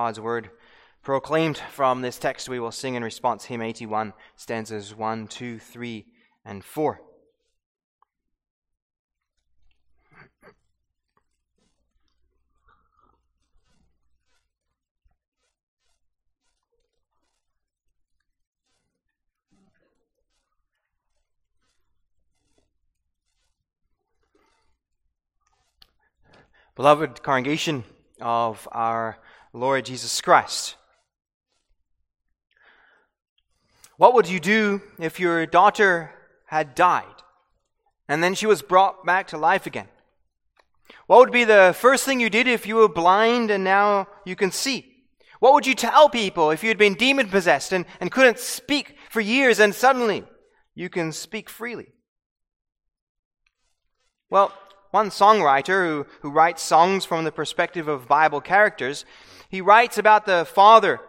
God's word proclaimed from this text, we will sing in response hymn 81, stanzas 1, 2, 3, and 4. Beloved congregation of our Lord Jesus Christ. What would you do if your daughter had died and then she was brought back to life again? What would be the first thing you did if you were blind and now you can see? What would you tell people if you had been demon possessed and, and couldn't speak for years and suddenly you can speak freely? Well, one songwriter who, who writes songs from the perspective of Bible characters he writes about the father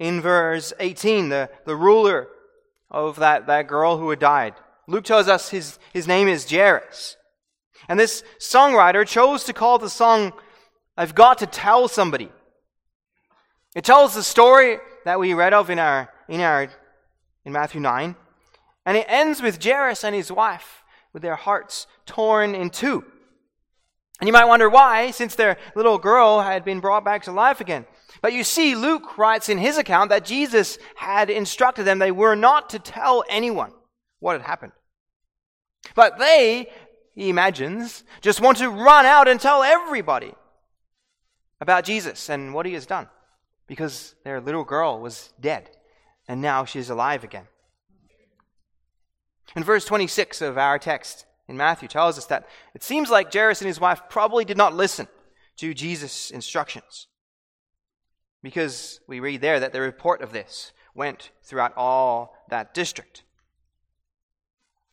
in verse 18, the, the ruler of that, that girl who had died. Luke tells us his, his name is Jairus. And this songwriter chose to call the song, I've Got to Tell Somebody. It tells the story that we read of in our, in our, in Matthew 9. And it ends with Jairus and his wife with their hearts torn in two. And you might wonder why, since their little girl had been brought back to life again. But you see, Luke writes in his account that Jesus had instructed them they were not to tell anyone what had happened. But they, he imagines, just want to run out and tell everybody about Jesus and what he has done. Because their little girl was dead, and now she's alive again. In verse 26 of our text, in Matthew tells us that it seems like Jairus and his wife probably did not listen to Jesus' instructions. Because we read there that the report of this went throughout all that district.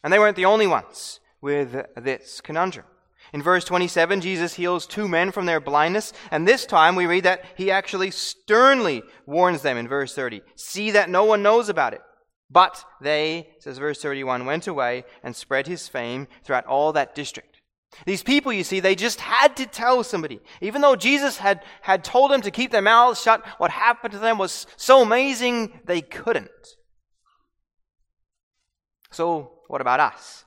And they weren't the only ones with this conundrum. In verse 27, Jesus heals two men from their blindness, and this time we read that he actually sternly warns them in verse 30 See that no one knows about it. But they, says verse 31, went away and spread his fame throughout all that district. These people, you see, they just had to tell somebody. Even though Jesus had, had told them to keep their mouths shut, what happened to them was so amazing they couldn't. So, what about us?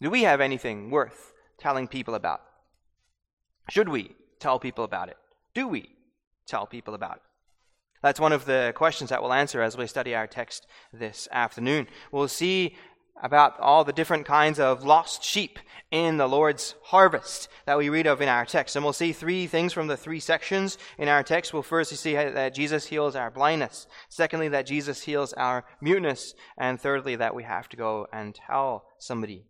Do we have anything worth telling people about? Should we tell people about it? Do we tell people about it? That's one of the questions that we'll answer as we study our text this afternoon. We'll see about all the different kinds of lost sheep in the Lord's harvest that we read of in our text. And we'll see three things from the three sections in our text. We'll first see that Jesus heals our blindness. Secondly, that Jesus heals our muteness. And thirdly, that we have to go and tell somebody.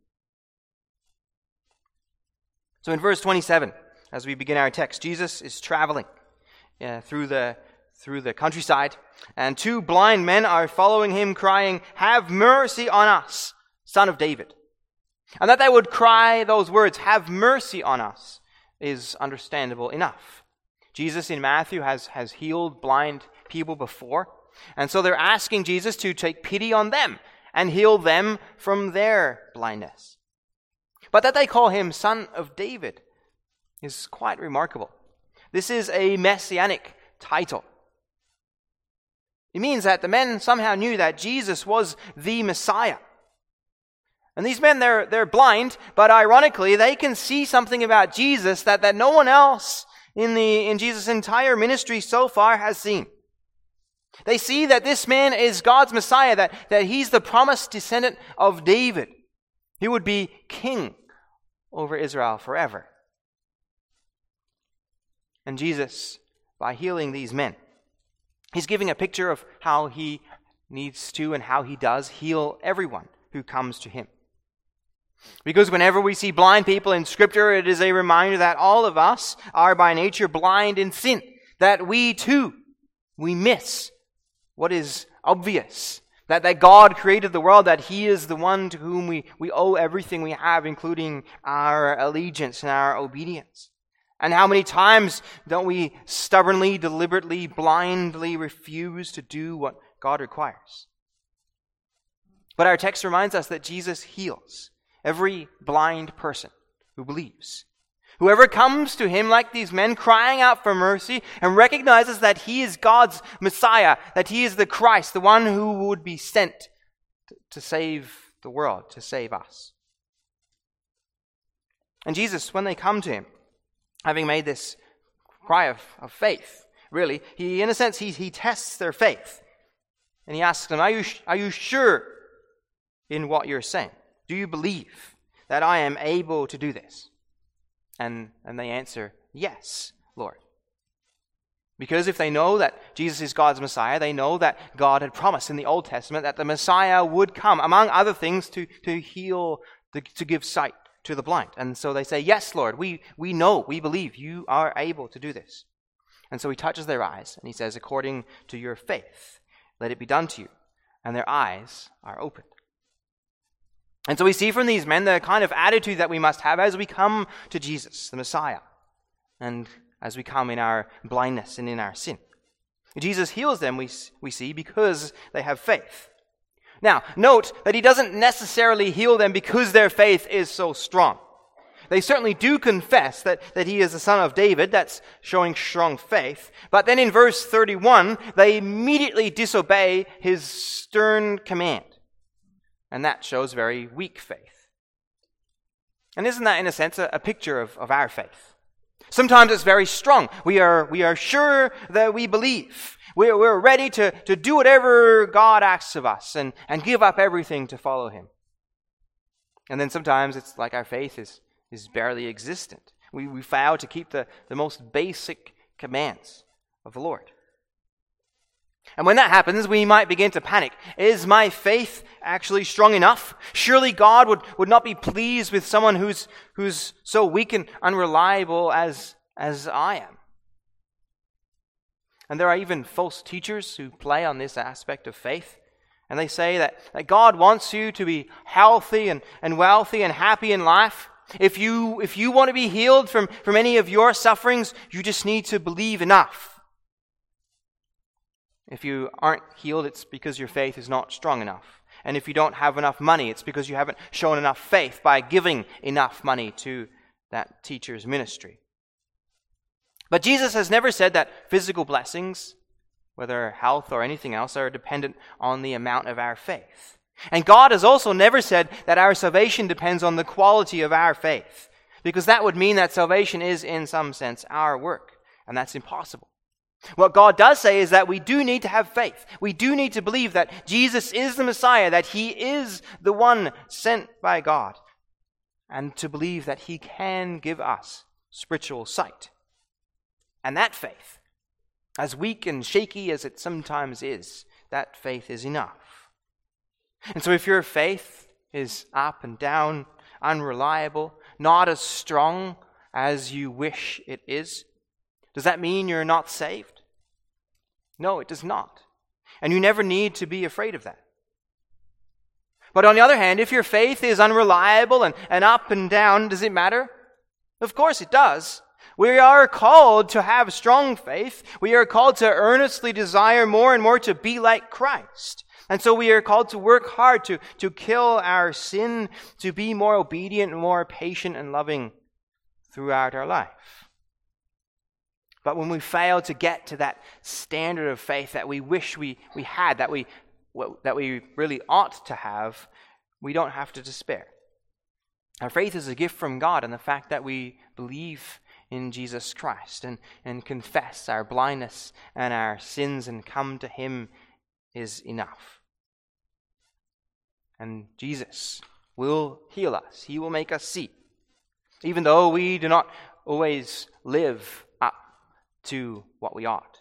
So in verse 27, as we begin our text, Jesus is traveling uh, through the through the countryside, and two blind men are following him, crying, Have mercy on us, son of David. And that they would cry those words, Have mercy on us, is understandable enough. Jesus in Matthew has, has healed blind people before, and so they're asking Jesus to take pity on them and heal them from their blindness. But that they call him Son of David is quite remarkable. This is a messianic title. It means that the men somehow knew that Jesus was the Messiah. And these men, they're, they're blind, but ironically, they can see something about Jesus that, that no one else in, the, in Jesus' entire ministry so far has seen. They see that this man is God's Messiah, that, that he's the promised descendant of David. He would be king over Israel forever. And Jesus, by healing these men, He's giving a picture of how he needs to and how he does heal everyone who comes to him. Because whenever we see blind people in Scripture, it is a reminder that all of us are by nature blind in sin, that we too, we miss what is obvious, that, that God created the world, that He is the one to whom we, we owe everything we have, including our allegiance and our obedience. And how many times don't we stubbornly, deliberately, blindly refuse to do what God requires? But our text reminds us that Jesus heals every blind person who believes. Whoever comes to him like these men crying out for mercy and recognizes that he is God's Messiah, that he is the Christ, the one who would be sent to save the world, to save us. And Jesus, when they come to him, having made this cry of, of faith, really, he, in a sense, he, he tests their faith. And he asks them, are you, are you sure in what you're saying? Do you believe that I am able to do this? And, and they answer, Yes, Lord. Because if they know that Jesus is God's Messiah, they know that God had promised in the Old Testament that the Messiah would come, among other things, to, to heal, to, to give sight to the blind. And so they say, Yes, Lord, we, we know, we believe you are able to do this. And so he touches their eyes and he says, According to your faith, let it be done to you. And their eyes are opened. And so we see from these men the kind of attitude that we must have as we come to Jesus, the Messiah, and as we come in our blindness and in our sin. Jesus heals them, we, we see, because they have faith. Now, note that he doesn't necessarily heal them because their faith is so strong. They certainly do confess that, that he is the son of David. That's showing strong faith. But then in verse 31, they immediately disobey his stern command. And that shows very weak faith. And isn't that, in a sense, a, a picture of, of our faith? Sometimes it's very strong. We are, we are sure that we believe. We're, we're ready to, to do whatever God asks of us and, and give up everything to follow Him. And then sometimes it's like our faith is, is barely existent. We, we fail to keep the, the most basic commands of the Lord. And when that happens, we might begin to panic. Is my faith actually strong enough? Surely God would, would not be pleased with someone who's, who's so weak and unreliable as, as I am. And there are even false teachers who play on this aspect of faith. And they say that, that God wants you to be healthy and, and wealthy and happy in life. If you, if you want to be healed from, from any of your sufferings, you just need to believe enough. If you aren't healed, it's because your faith is not strong enough. And if you don't have enough money, it's because you haven't shown enough faith by giving enough money to that teacher's ministry. But Jesus has never said that physical blessings, whether health or anything else, are dependent on the amount of our faith. And God has also never said that our salvation depends on the quality of our faith, because that would mean that salvation is, in some sense, our work, and that's impossible. What God does say is that we do need to have faith. We do need to believe that Jesus is the Messiah, that He is the one sent by God, and to believe that He can give us spiritual sight. And that faith, as weak and shaky as it sometimes is, that faith is enough. And so if your faith is up and down, unreliable, not as strong as you wish it is, does that mean you're not saved? No, it does not. And you never need to be afraid of that. But on the other hand, if your faith is unreliable and, and up and down, does it matter? Of course it does. We are called to have strong faith. We are called to earnestly desire more and more to be like Christ. And so we are called to work hard to, to kill our sin, to be more obedient, more patient and loving throughout our life. But when we fail to get to that standard of faith that we wish we, we had, that we, that we really ought to have, we don't have to despair. Our faith is a gift from God, and the fact that we believe in Jesus Christ and, and confess our blindness and our sins and come to Him is enough. And Jesus will heal us, He will make us see. Even though we do not always live up to what we ought.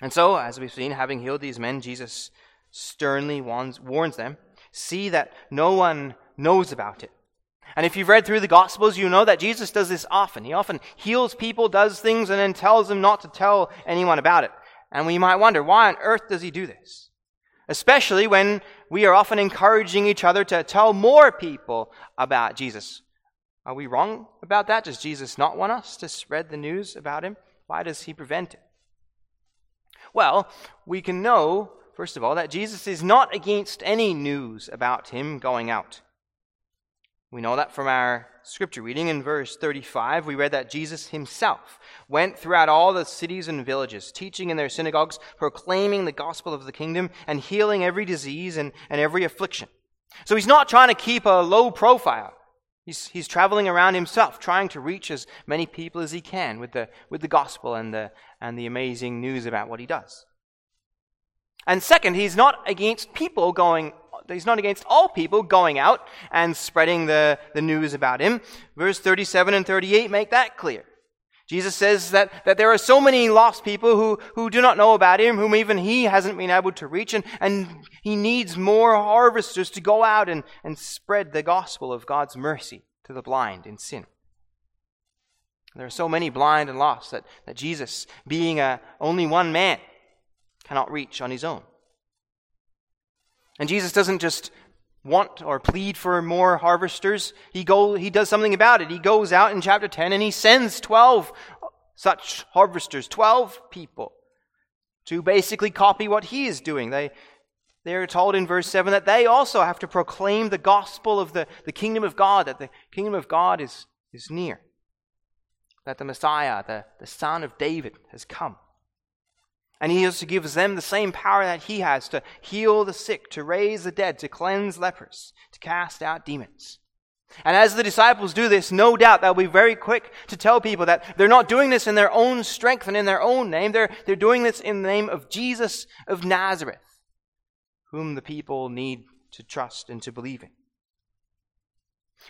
And so, as we've seen, having healed these men, Jesus sternly warns, warns them see that no one knows about it. And if you've read through the Gospels, you know that Jesus does this often. He often heals people, does things, and then tells them not to tell anyone about it. And we might wonder, why on earth does he do this? Especially when we are often encouraging each other to tell more people about Jesus. Are we wrong about that? Does Jesus not want us to spread the news about him? Why does he prevent it? Well, we can know, first of all, that Jesus is not against any news about him going out. We know that from our scripture reading in verse 35. We read that Jesus himself went throughout all the cities and villages, teaching in their synagogues, proclaiming the gospel of the kingdom, and healing every disease and, and every affliction. So he's not trying to keep a low profile. He's, he's traveling around himself, trying to reach as many people as he can with the, with the gospel and the, and the amazing news about what he does. And second, he's not against people going he's not against all people going out and spreading the, the news about him. Verse 37 and 38 make that clear. Jesus says that, that there are so many lost people who, who do not know about him, whom even he hasn't been able to reach, and, and he needs more harvesters to go out and, and spread the gospel of God's mercy to the blind in sin. There are so many blind and lost that, that Jesus, being a, only one man, cannot reach on his own. And Jesus doesn't just want or plead for more harvesters. He go he does something about it. He goes out in chapter 10 and he sends 12 such harvesters, 12 people to basically copy what he is doing. They they're told in verse 7 that they also have to proclaim the gospel of the, the kingdom of God, that the kingdom of God is, is near, that the Messiah, the, the Son of David, has come. And he also gives them the same power that he has to heal the sick, to raise the dead, to cleanse lepers, to cast out demons. And as the disciples do this, no doubt they'll be very quick to tell people that they're not doing this in their own strength and in their own name. They're, they're doing this in the name of Jesus of Nazareth, whom the people need to trust and to believe in.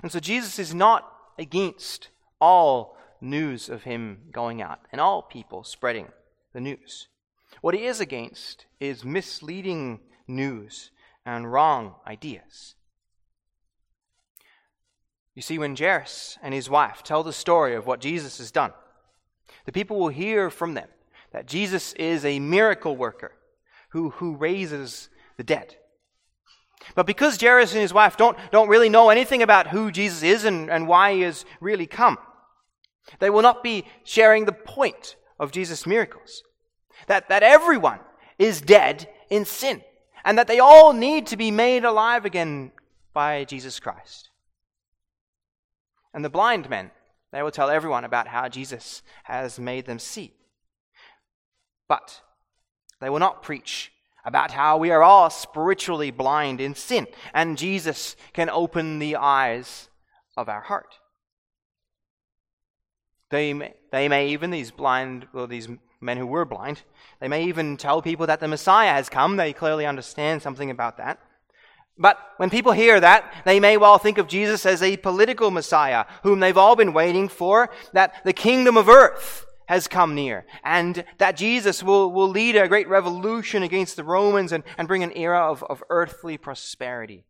And so Jesus is not against all news of him going out and all people spreading the news. What he is against is misleading news and wrong ideas. You see, when Jairus and his wife tell the story of what Jesus has done, the people will hear from them that Jesus is a miracle worker who, who raises the dead. But because Jairus and his wife don't, don't really know anything about who Jesus is and, and why he has really come, they will not be sharing the point of Jesus' miracles that, that everyone is dead in sin and that they all need to be made alive again by Jesus Christ. And the blind men, they will tell everyone about how Jesus has made them see. But they will not preach about how we are all spiritually blind in sin and Jesus can open the eyes of our heart. They may, they may even, these blind, or these men who were blind. They may even tell people that the Messiah has come. They clearly understand something about that. But when people hear that, they may well think of Jesus as a political Messiah whom they've all been waiting for, that the kingdom of earth has come near, and that Jesus will, will lead a great revolution against the Romans and, and bring an era of, of earthly prosperity.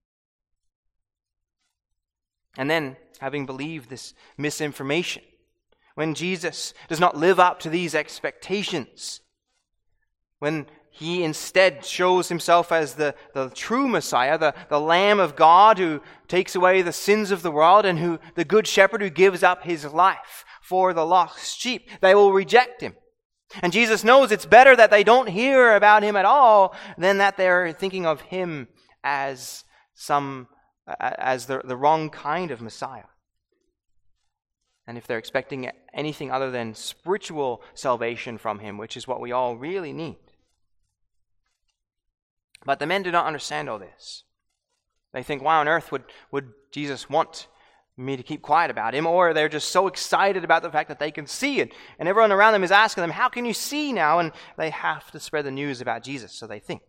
And then, having believed this misinformation, when Jesus does not live up to these expectations, when he instead shows himself as the, the true Messiah, the, the Lamb of God who takes away the sins of the world and who the good shepherd who gives up his life for the lost sheep, they will reject him. And Jesus knows it's better that they don't hear about him at all than that they're thinking of him as some as the, the wrong kind of Messiah and if they're expecting anything other than spiritual salvation from him, which is what we all really need. But the men do not understand all this. They think, why on earth would, would Jesus want me to keep quiet about him? Or they're just so excited about the fact that they can see it. And everyone around them is asking them, how can you see now? And they have to spread the news about Jesus, so they think.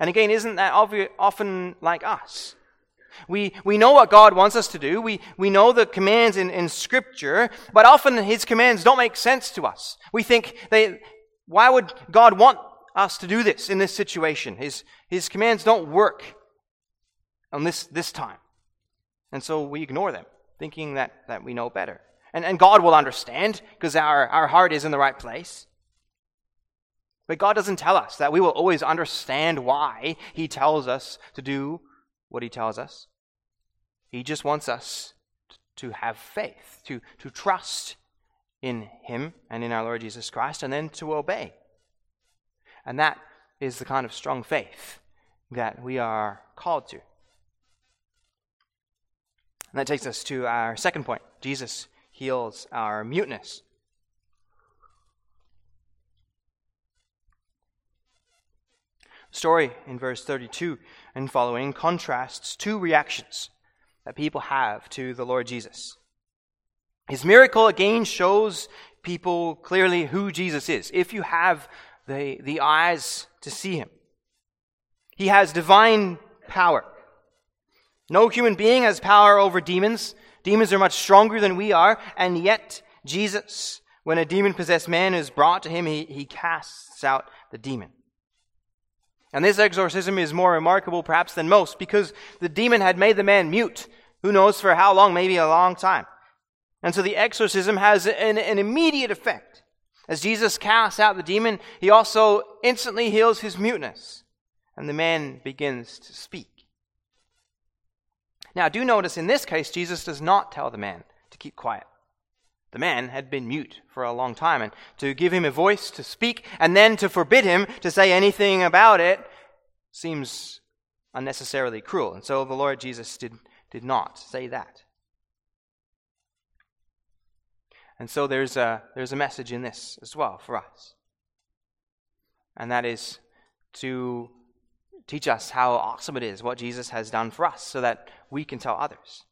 And again, isn't that often like us? We, we know what God wants us to do. We, we know the commands in, in Scripture, but often His commands don't make sense to us. We think, they, why would God want us to do this in this situation? His, his commands don't work on this, this time. And so we ignore them, thinking that, that we know better. And, and God will understand because our, our heart is in the right place. But God doesn't tell us that we will always understand why He tells us to do what he tells us. He just wants us to have faith, to, to trust in him and in our Lord Jesus Christ, and then to obey. And that is the kind of strong faith that we are called to. And that takes us to our second point Jesus heals our muteness. Story in verse 32 and following contrasts two reactions that people have to the Lord Jesus. His miracle again shows people clearly who Jesus is, if you have the, the eyes to see him. He has divine power. No human being has power over demons. Demons are much stronger than we are, and yet Jesus, when a demon possessed man is brought to him, he, he casts out the demon. And this exorcism is more remarkable perhaps than most because the demon had made the man mute. Who knows for how long? Maybe a long time. And so the exorcism has an, an immediate effect. As Jesus casts out the demon, he also instantly heals his muteness, and the man begins to speak. Now, do notice in this case, Jesus does not tell the man to keep quiet. The man had been mute for a long time, and to give him a voice to speak and then to forbid him to say anything about it seems unnecessarily cruel. And so the Lord Jesus did, did not say that. And so there's a, there's a message in this as well for us. And that is to teach us how awesome it is what Jesus has done for us so that we can tell others.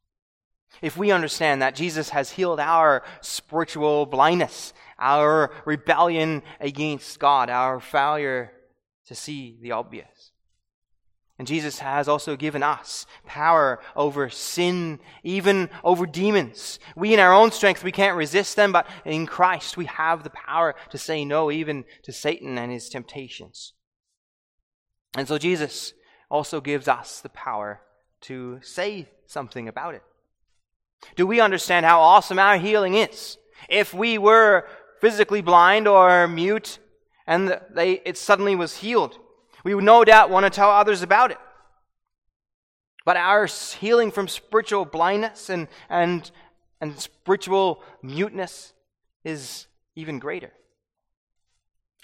If we understand that Jesus has healed our spiritual blindness, our rebellion against God, our failure to see the obvious, and Jesus has also given us power over sin, even over demons. We, in our own strength, we can't resist them, but in Christ, we have the power to say no even to Satan and his temptations. And so Jesus also gives us the power to say something about it. Do we understand how awesome our healing is? If we were physically blind or mute and they, it suddenly was healed, we would no doubt want to tell others about it. But our healing from spiritual blindness and, and, and spiritual muteness is even greater.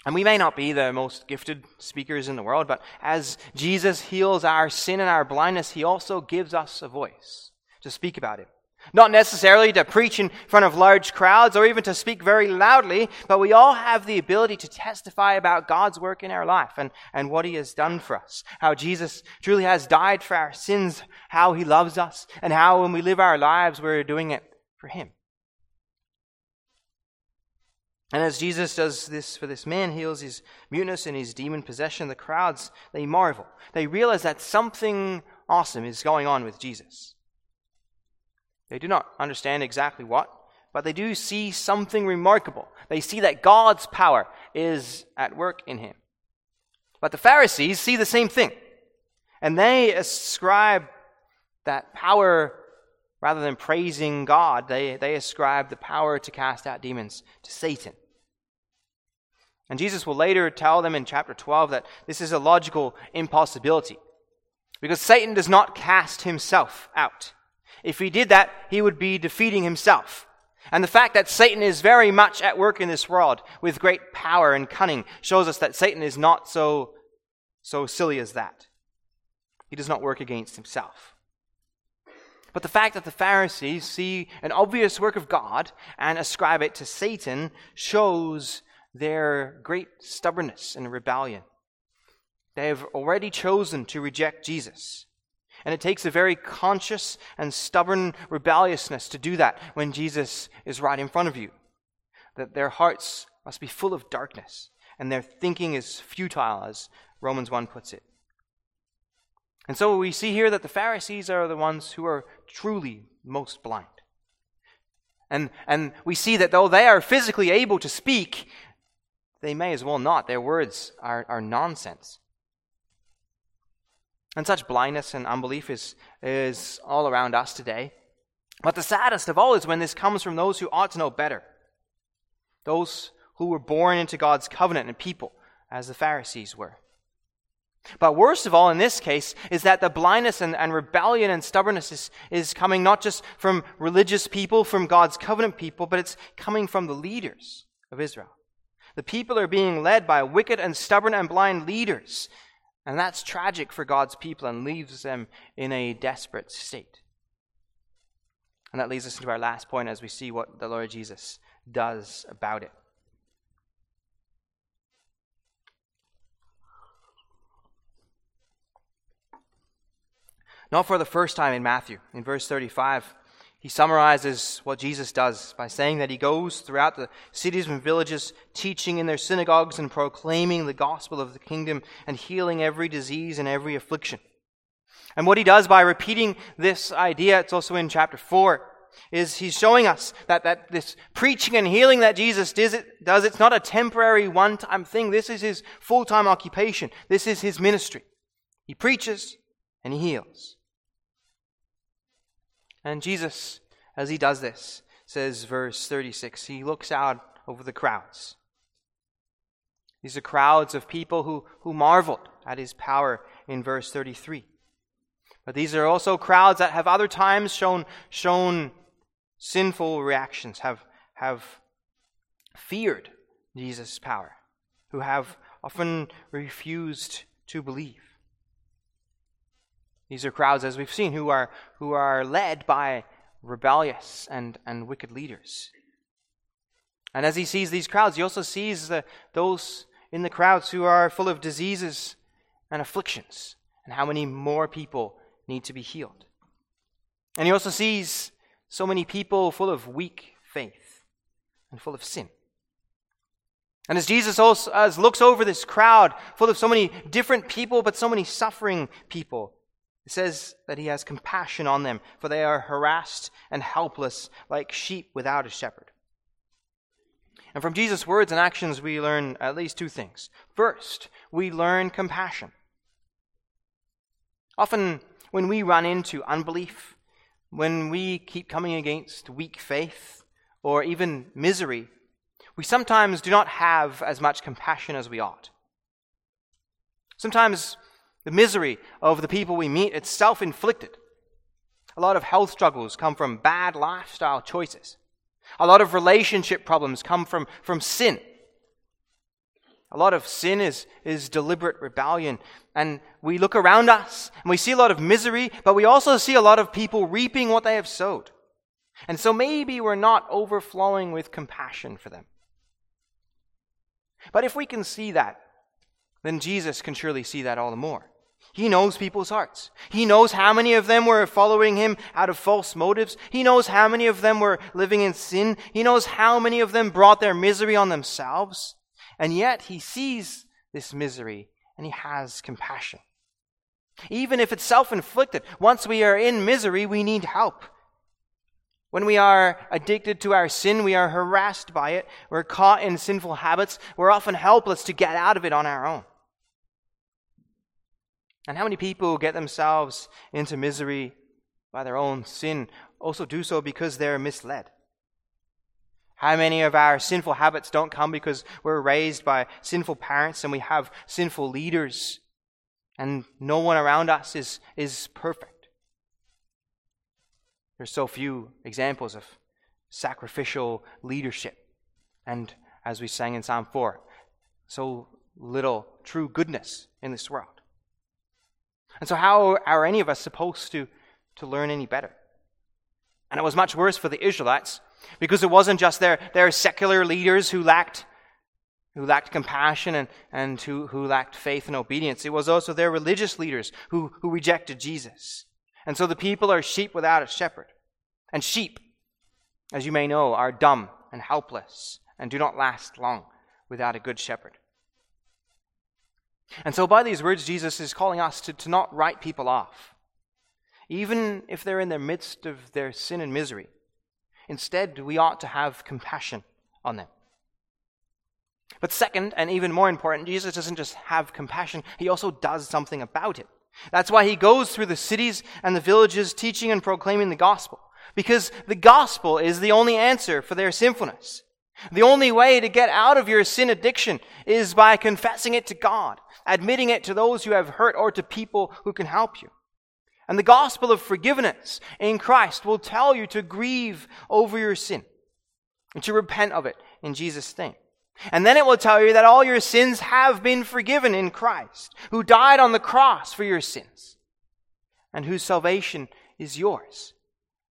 And we may not be the most gifted speakers in the world, but as Jesus heals our sin and our blindness, he also gives us a voice to speak about it. Not necessarily to preach in front of large crowds or even to speak very loudly, but we all have the ability to testify about God's work in our life and, and what He has done for us. How Jesus truly has died for our sins, how He loves us, and how when we live our lives, we're doing it for Him. And as Jesus does this for this man, heals his muteness and his demon possession, the crowds, they marvel. They realize that something awesome is going on with Jesus. They do not understand exactly what, but they do see something remarkable. They see that God's power is at work in him. But the Pharisees see the same thing. And they ascribe that power, rather than praising God, they, they ascribe the power to cast out demons to Satan. And Jesus will later tell them in chapter 12 that this is a logical impossibility. Because Satan does not cast himself out. If he did that, he would be defeating himself. And the fact that Satan is very much at work in this world with great power and cunning shows us that Satan is not so, so silly as that. He does not work against himself. But the fact that the Pharisees see an obvious work of God and ascribe it to Satan shows their great stubbornness and rebellion. They have already chosen to reject Jesus. And it takes a very conscious and stubborn rebelliousness to do that when Jesus is right in front of you. That their hearts must be full of darkness and their thinking is futile, as Romans 1 puts it. And so we see here that the Pharisees are the ones who are truly most blind. And, and we see that though they are physically able to speak, they may as well not. Their words are, are nonsense. And such blindness and unbelief is, is all around us today. But the saddest of all is when this comes from those who ought to know better. Those who were born into God's covenant and people, as the Pharisees were. But worst of all in this case is that the blindness and, and rebellion and stubbornness is, is coming not just from religious people, from God's covenant people, but it's coming from the leaders of Israel. The people are being led by wicked and stubborn and blind leaders and that's tragic for God's people and leaves them in a desperate state. And that leads us into our last point as we see what the Lord Jesus does about it. Not for the first time in Matthew, in verse 35, he summarizes what Jesus does by saying that he goes throughout the cities and villages, teaching in their synagogues and proclaiming the gospel of the kingdom and healing every disease and every affliction. And what he does by repeating this idea, it's also in chapter 4, is he's showing us that, that this preaching and healing that Jesus does, it, does, it's not a temporary one time thing. This is his full time occupation. This is his ministry. He preaches and he heals. And Jesus, as he does this, says, verse 36, he looks out over the crowds. These are crowds of people who, who marveled at his power in verse 33. But these are also crowds that have other times shown, shown sinful reactions, have, have feared Jesus' power, who have often refused to believe. These are crowds, as we've seen, who are, who are led by rebellious and, and wicked leaders. And as he sees these crowds, he also sees the, those in the crowds who are full of diseases and afflictions, and how many more people need to be healed. And he also sees so many people full of weak faith and full of sin. And as Jesus also as looks over this crowd full of so many different people, but so many suffering people, it says that he has compassion on them, for they are harassed and helpless like sheep without a shepherd. And from Jesus' words and actions, we learn at least two things. First, we learn compassion. Often, when we run into unbelief, when we keep coming against weak faith or even misery, we sometimes do not have as much compassion as we ought. Sometimes the misery of the people we meet, it's self inflicted. A lot of health struggles come from bad lifestyle choices. A lot of relationship problems come from, from sin. A lot of sin is, is deliberate rebellion. And we look around us and we see a lot of misery, but we also see a lot of people reaping what they have sowed. And so maybe we're not overflowing with compassion for them. But if we can see that, then Jesus can surely see that all the more. He knows people's hearts. He knows how many of them were following him out of false motives. He knows how many of them were living in sin. He knows how many of them brought their misery on themselves. And yet he sees this misery and he has compassion. Even if it's self inflicted, once we are in misery, we need help. When we are addicted to our sin, we are harassed by it, we're caught in sinful habits, we're often helpless to get out of it on our own. And how many people get themselves into misery by their own sin also do so because they're misled? How many of our sinful habits don't come because we're raised by sinful parents and we have sinful leaders and no one around us is, is perfect? There's so few examples of sacrificial leadership. And as we sang in Psalm 4, so little true goodness in this world. And so, how are any of us supposed to, to learn any better? And it was much worse for the Israelites because it wasn't just their, their secular leaders who lacked, who lacked compassion and, and who, who lacked faith and obedience. It was also their religious leaders who, who rejected Jesus. And so the people are sheep without a shepherd. And sheep, as you may know, are dumb and helpless and do not last long without a good shepherd. And so, by these words, Jesus is calling us to, to not write people off, even if they're in the midst of their sin and misery. Instead, we ought to have compassion on them. But second, and even more important, Jesus doesn't just have compassion, he also does something about it. That's why he goes through the cities and the villages teaching and proclaiming the gospel. Because the gospel is the only answer for their sinfulness. The only way to get out of your sin addiction is by confessing it to God admitting it to those who have hurt or to people who can help you. And the gospel of forgiveness in Christ will tell you to grieve over your sin and to repent of it in Jesus' name. And then it will tell you that all your sins have been forgiven in Christ, who died on the cross for your sins, and whose salvation is yours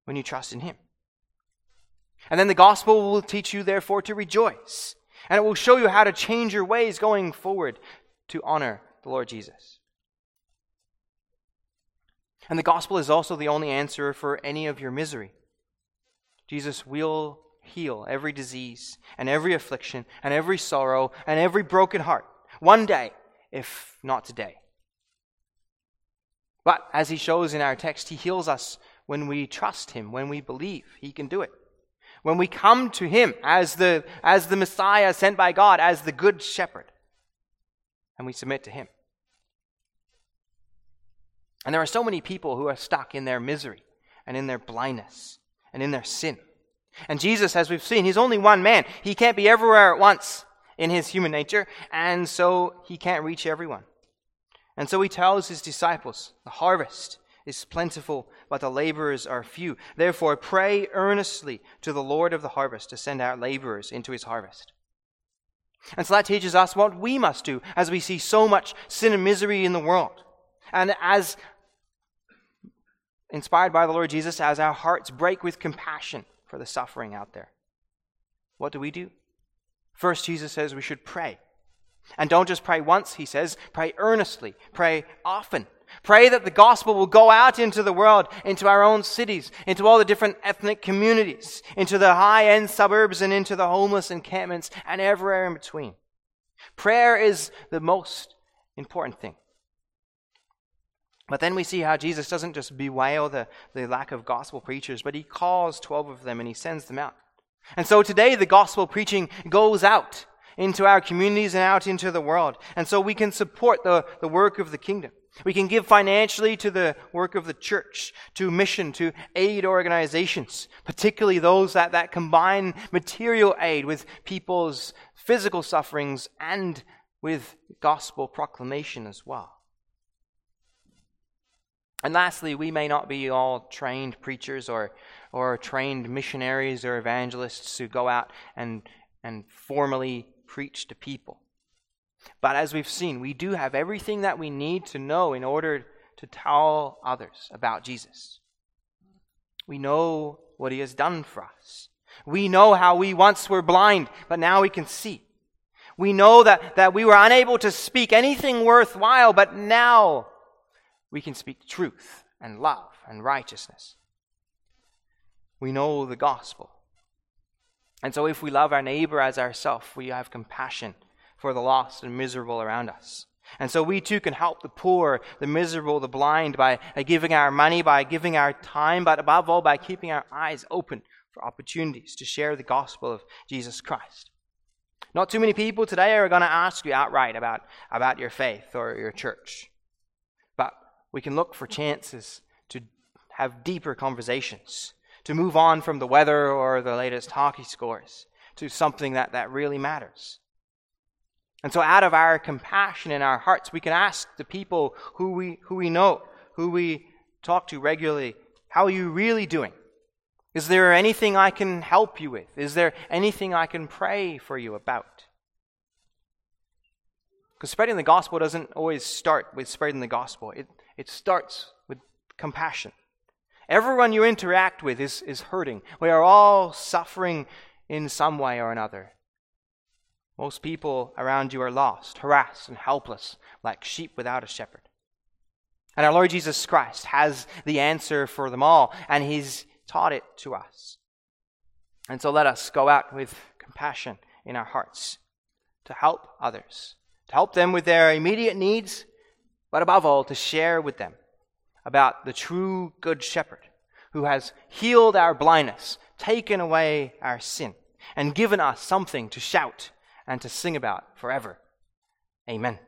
when you trust in Him. And then the gospel will teach you, therefore, to rejoice. And it will show you how to change your ways going forward to honor the Lord Jesus. And the gospel is also the only answer for any of your misery. Jesus will heal every disease and every affliction and every sorrow and every broken heart one day, if not today. But as he shows in our text, he heals us when we trust him, when we believe he can do it. When we come to him as the, as the Messiah sent by God, as the good shepherd, and we submit to him. And there are so many people who are stuck in their misery and in their blindness and in their sin. And Jesus, as we've seen, he's only one man. He can't be everywhere at once in his human nature, and so he can't reach everyone. And so he tells his disciples, The harvest is plentiful, but the laborers are few. Therefore, pray earnestly to the Lord of the harvest to send out laborers into his harvest. And so that teaches us what we must do as we see so much sin and misery in the world. And as inspired by the Lord Jesus, as our hearts break with compassion for the suffering out there, what do we do? First, Jesus says we should pray. And don't just pray once, he says, pray earnestly, pray often. Pray that the gospel will go out into the world, into our own cities, into all the different ethnic communities, into the high end suburbs, and into the homeless encampments, and everywhere in between. Prayer is the most important thing. But then we see how Jesus doesn't just bewail the, the lack of gospel preachers, but he calls 12 of them and he sends them out. And so today the gospel preaching goes out into our communities and out into the world. And so we can support the, the work of the kingdom. We can give financially to the work of the church, to mission, to aid organizations, particularly those that, that combine material aid with people's physical sufferings and with gospel proclamation as well. And lastly, we may not be all trained preachers or, or trained missionaries or evangelists who go out and, and formally preach to people. But as we've seen, we do have everything that we need to know in order to tell others about Jesus. We know what he has done for us. We know how we once were blind, but now we can see. We know that, that we were unable to speak anything worthwhile, but now we can speak truth and love and righteousness. We know the gospel. And so, if we love our neighbor as ourself, we have compassion for the lost and miserable around us. And so, we too can help the poor, the miserable, the blind by uh, giving our money, by giving our time, but above all, by keeping our eyes open for opportunities to share the gospel of Jesus Christ. Not too many people today are going to ask you outright about, about your faith or your church but we can look for chances to have deeper conversations, to move on from the weather or the latest hockey scores to something that, that really matters. And so, out of our compassion in our hearts, we can ask the people who we, who we know, who we talk to regularly, How are you really doing? Is there anything I can help you with? Is there anything I can pray for you about? Because spreading the gospel doesn't always start with spreading the gospel. It, it starts with compassion. Everyone you interact with is, is hurting. We are all suffering in some way or another. Most people around you are lost, harassed, and helpless, like sheep without a shepherd. And our Lord Jesus Christ has the answer for them all, and He's taught it to us. And so let us go out with compassion in our hearts to help others, to help them with their immediate needs but above all, to share with them about the true Good Shepherd who has healed our blindness, taken away our sin, and given us something to shout and to sing about forever. Amen.